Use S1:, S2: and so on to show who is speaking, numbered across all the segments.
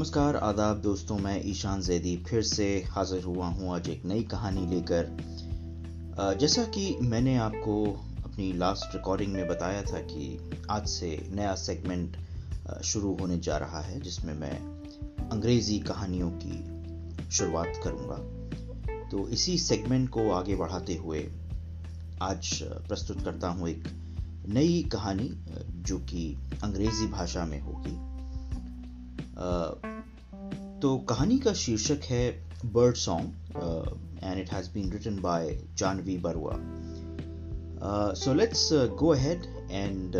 S1: नमस्कार, आदाब दोस्तों, मैं ईशान जैदी फिर से हाजिर हुआ हूँ आज एक नई कहानी लेकर। जैसा कि मैंने आपको अपनी लास्ट रिकॉर्डिंग में बताया था कि आज से नया सेगमेंट शुरू होने जा रहा है, जिसमें मैं अंग्रेज़ी कहानियों की शुरुआत करूँगा। तो इसी सेगमेंट को आगे बढ़ाते हुए आज प्रस्तुत करता हूँ एक नई कहानी जो कि अंग्रेज़ी भाषा में होगी। तो कहानी का शीर्षक है bird song and it has been written by Janhvi Barua so let's go ahead and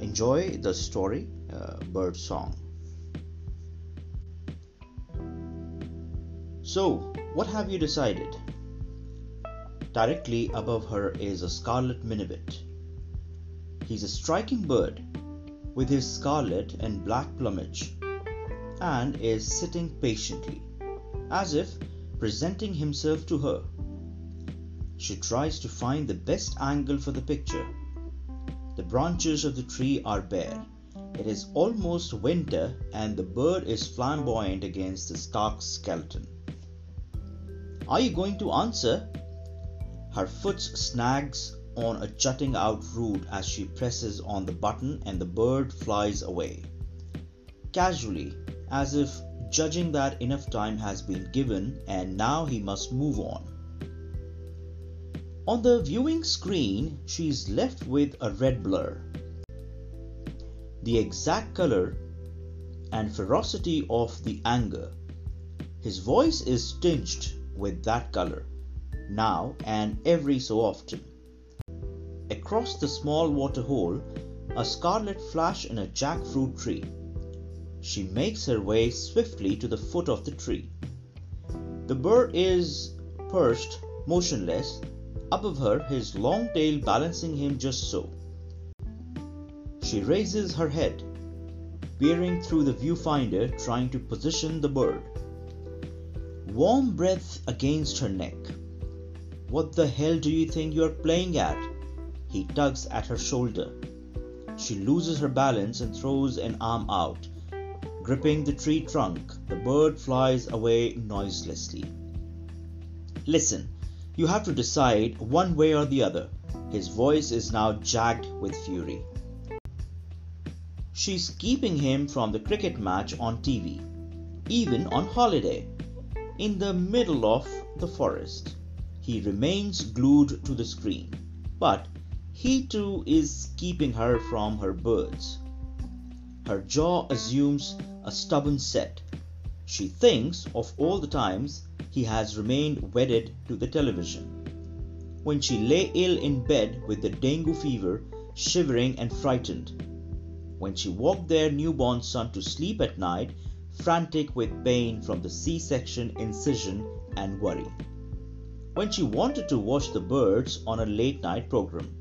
S1: enjoy the story uh, bird song so what have you decided directly above her is a scarlet minibit he's a striking bird with his scarlet and black plumage and is sitting patiently as if presenting himself to her she tries to find the best angle for the picture the branches of the tree are bare. It is almost winter, and the bird is flamboyant against the stark skeleton. Are you going to answer? Her foot snags on a jutting out root as she presses on the button, and the bird flies away. Casually, as if judging that enough time has been given and now he must move on. On the viewing screen, she is left with a red blur. The exact color and ferocity of the anger. His voice is tinged with that color, now and every so often. Across the small water hole, a scarlet flash in a jackfruit tree. She makes her way swiftly to the foot of the tree. The bird is perched motionless above her, his long tail balancing him just so. She raises her head, peering through the viewfinder, trying to position the bird. Warm breath against her neck. What the hell do you think you're playing at? He tugs at her shoulder. She loses her balance and throws an arm out. Gripping the tree trunk, the bird flies away noiselessly. Listen, you have to decide one way or the other. His voice is now jagged with fury. She's keeping him from the cricket match on TV, even on holiday. In the middle of the forest, he remains glued to the screen, but he too is keeping her from her birds. Her jaw assumes a stubborn set. She thinks of all the times he has remained wedded to the television. When she lay ill in bed with the dengue fever, shivering and frightened. When she walked their newborn son to sleep at night, frantic with pain from the C section incision and worry. When she wanted to watch the birds on a late night program.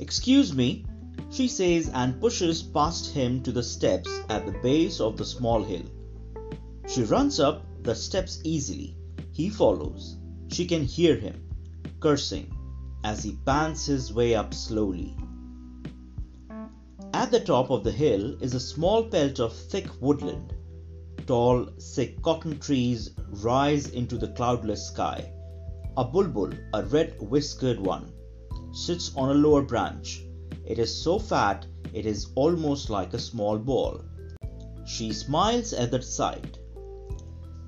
S1: Excuse me, she says and pushes past him to the steps at the base of the small hill. She runs up the steps easily. He follows. She can hear him, cursing, as he pants his way up slowly. At the top of the hill is a small pelt of thick woodland. Tall, thick cotton trees rise into the cloudless sky. A bulbul, a red whiskered one, sits on a lower branch. It is so fat it is almost like a small ball. She smiles at that sight.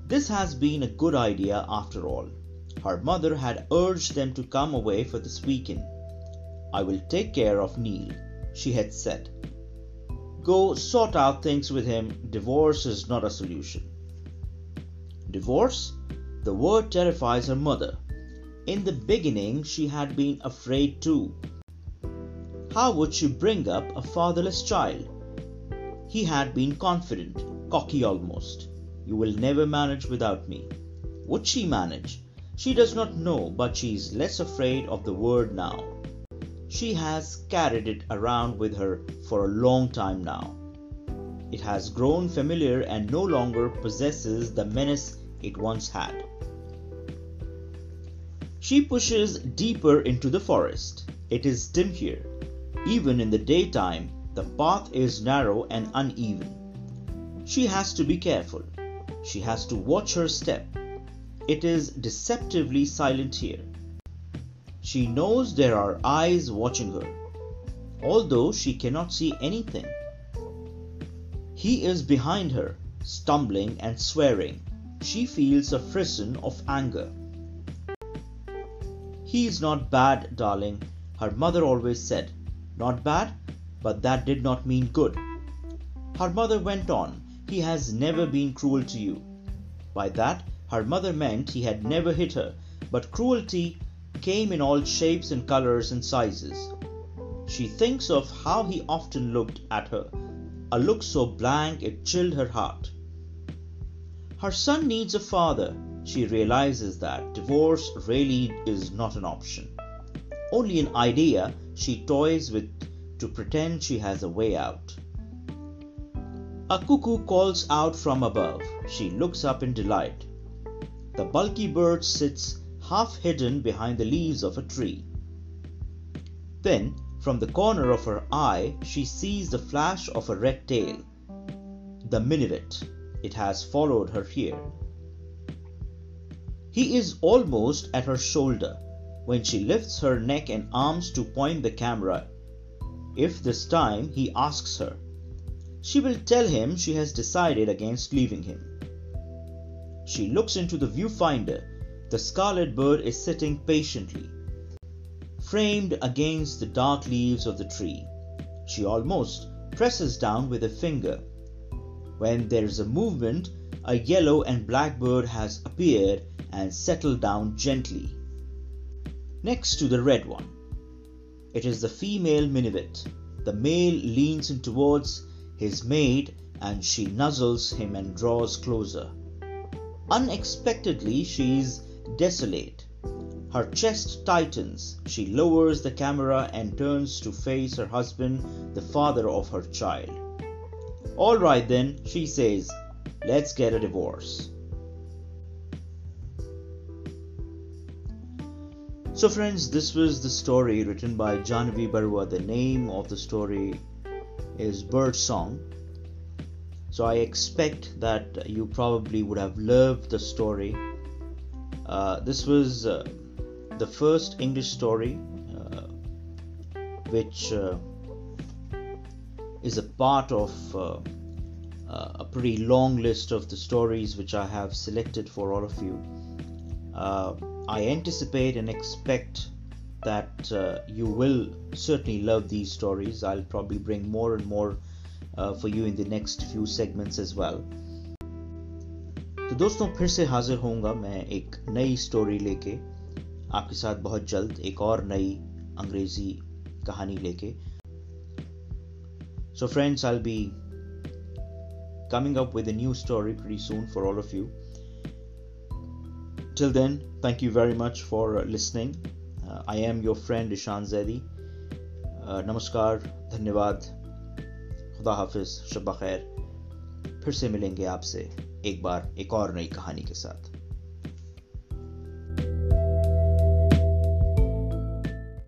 S1: This has been a good idea after all. Her mother had urged them to come away for this weekend. I will take care of Neil, she had said. Go sort out things with him. Divorce is not a solution. Divorce? The word terrifies her mother. In the beginning, she had been afraid too. How would she bring up a fatherless child? He had been confident, cocky almost. You will never manage without me. Would she manage? She does not know, but she is less afraid of the word now. She has carried it around with her for a long time now. It has grown familiar and no longer possesses the menace it once had. She pushes deeper into the forest. It is dim here. Even in the daytime, the path is narrow and uneven. She has to be careful. She has to watch her step. It is deceptively silent here. She knows there are eyes watching her, although she cannot see anything. He is behind her, stumbling and swearing. She feels a frisson of anger. He is not bad, darling, her mother always said. Not bad, but that did not mean good. Her mother went on, He has never been cruel to you. By that, her mother meant he had never hit her, but cruelty came in all shapes and colors and sizes. She thinks of how he often looked at her, a look so blank it chilled her heart. Her son needs a father. She realizes that divorce really is not an option. Only an idea she toys with to pretend she has a way out. A cuckoo calls out from above. She looks up in delight. The bulky bird sits half hidden behind the leaves of a tree. Then, from the corner of her eye, she sees the flash of a red tail. The minivet. It has followed her here. He is almost at her shoulder when she lifts her neck and arms to point the camera. If this time he asks her, she will tell him she has decided against leaving him. She looks into the viewfinder. The scarlet bird is sitting patiently, framed against the dark leaves of the tree. She almost presses down with a finger. When there is a movement, a yellow and black bird has appeared and settle down gently next to the red one. It is the female minivet. The male leans in towards his mate and she nuzzles him and draws closer. Unexpectedly, she is desolate. Her chest tightens. She lowers the camera and turns to face her husband, the father of her child. All right, then, she says, let's get a divorce. So, friends, this was the story written by Janhavi Barua. The name of the story is Bird Song. So I expect that you probably would have loved the story. Uh, this was uh, the first English story uh, which uh, is a part of uh, uh, a pretty long list of the stories which I have selected for all of you. I anticipate and expect that uh, you will certainly love these stories. I'll probably bring more and more uh, for you in the next few segments as well. तो दोस्तों फिर से हाजिर होऊंगा मैं एक नई story लेके आपके साथ बहुत जल्द एक और नई अंग्रेजी कहानी लेके So friends, I'll be coming up with a new story pretty soon for all of you. Till then, thank you very much for listening. I am your friend Ishaan Zaidi नमस्कार धन्यवाद खुदा हाफिज शब खैर फिर से मिलेंगे आपसे एक बार एक और नई कहानी के साथ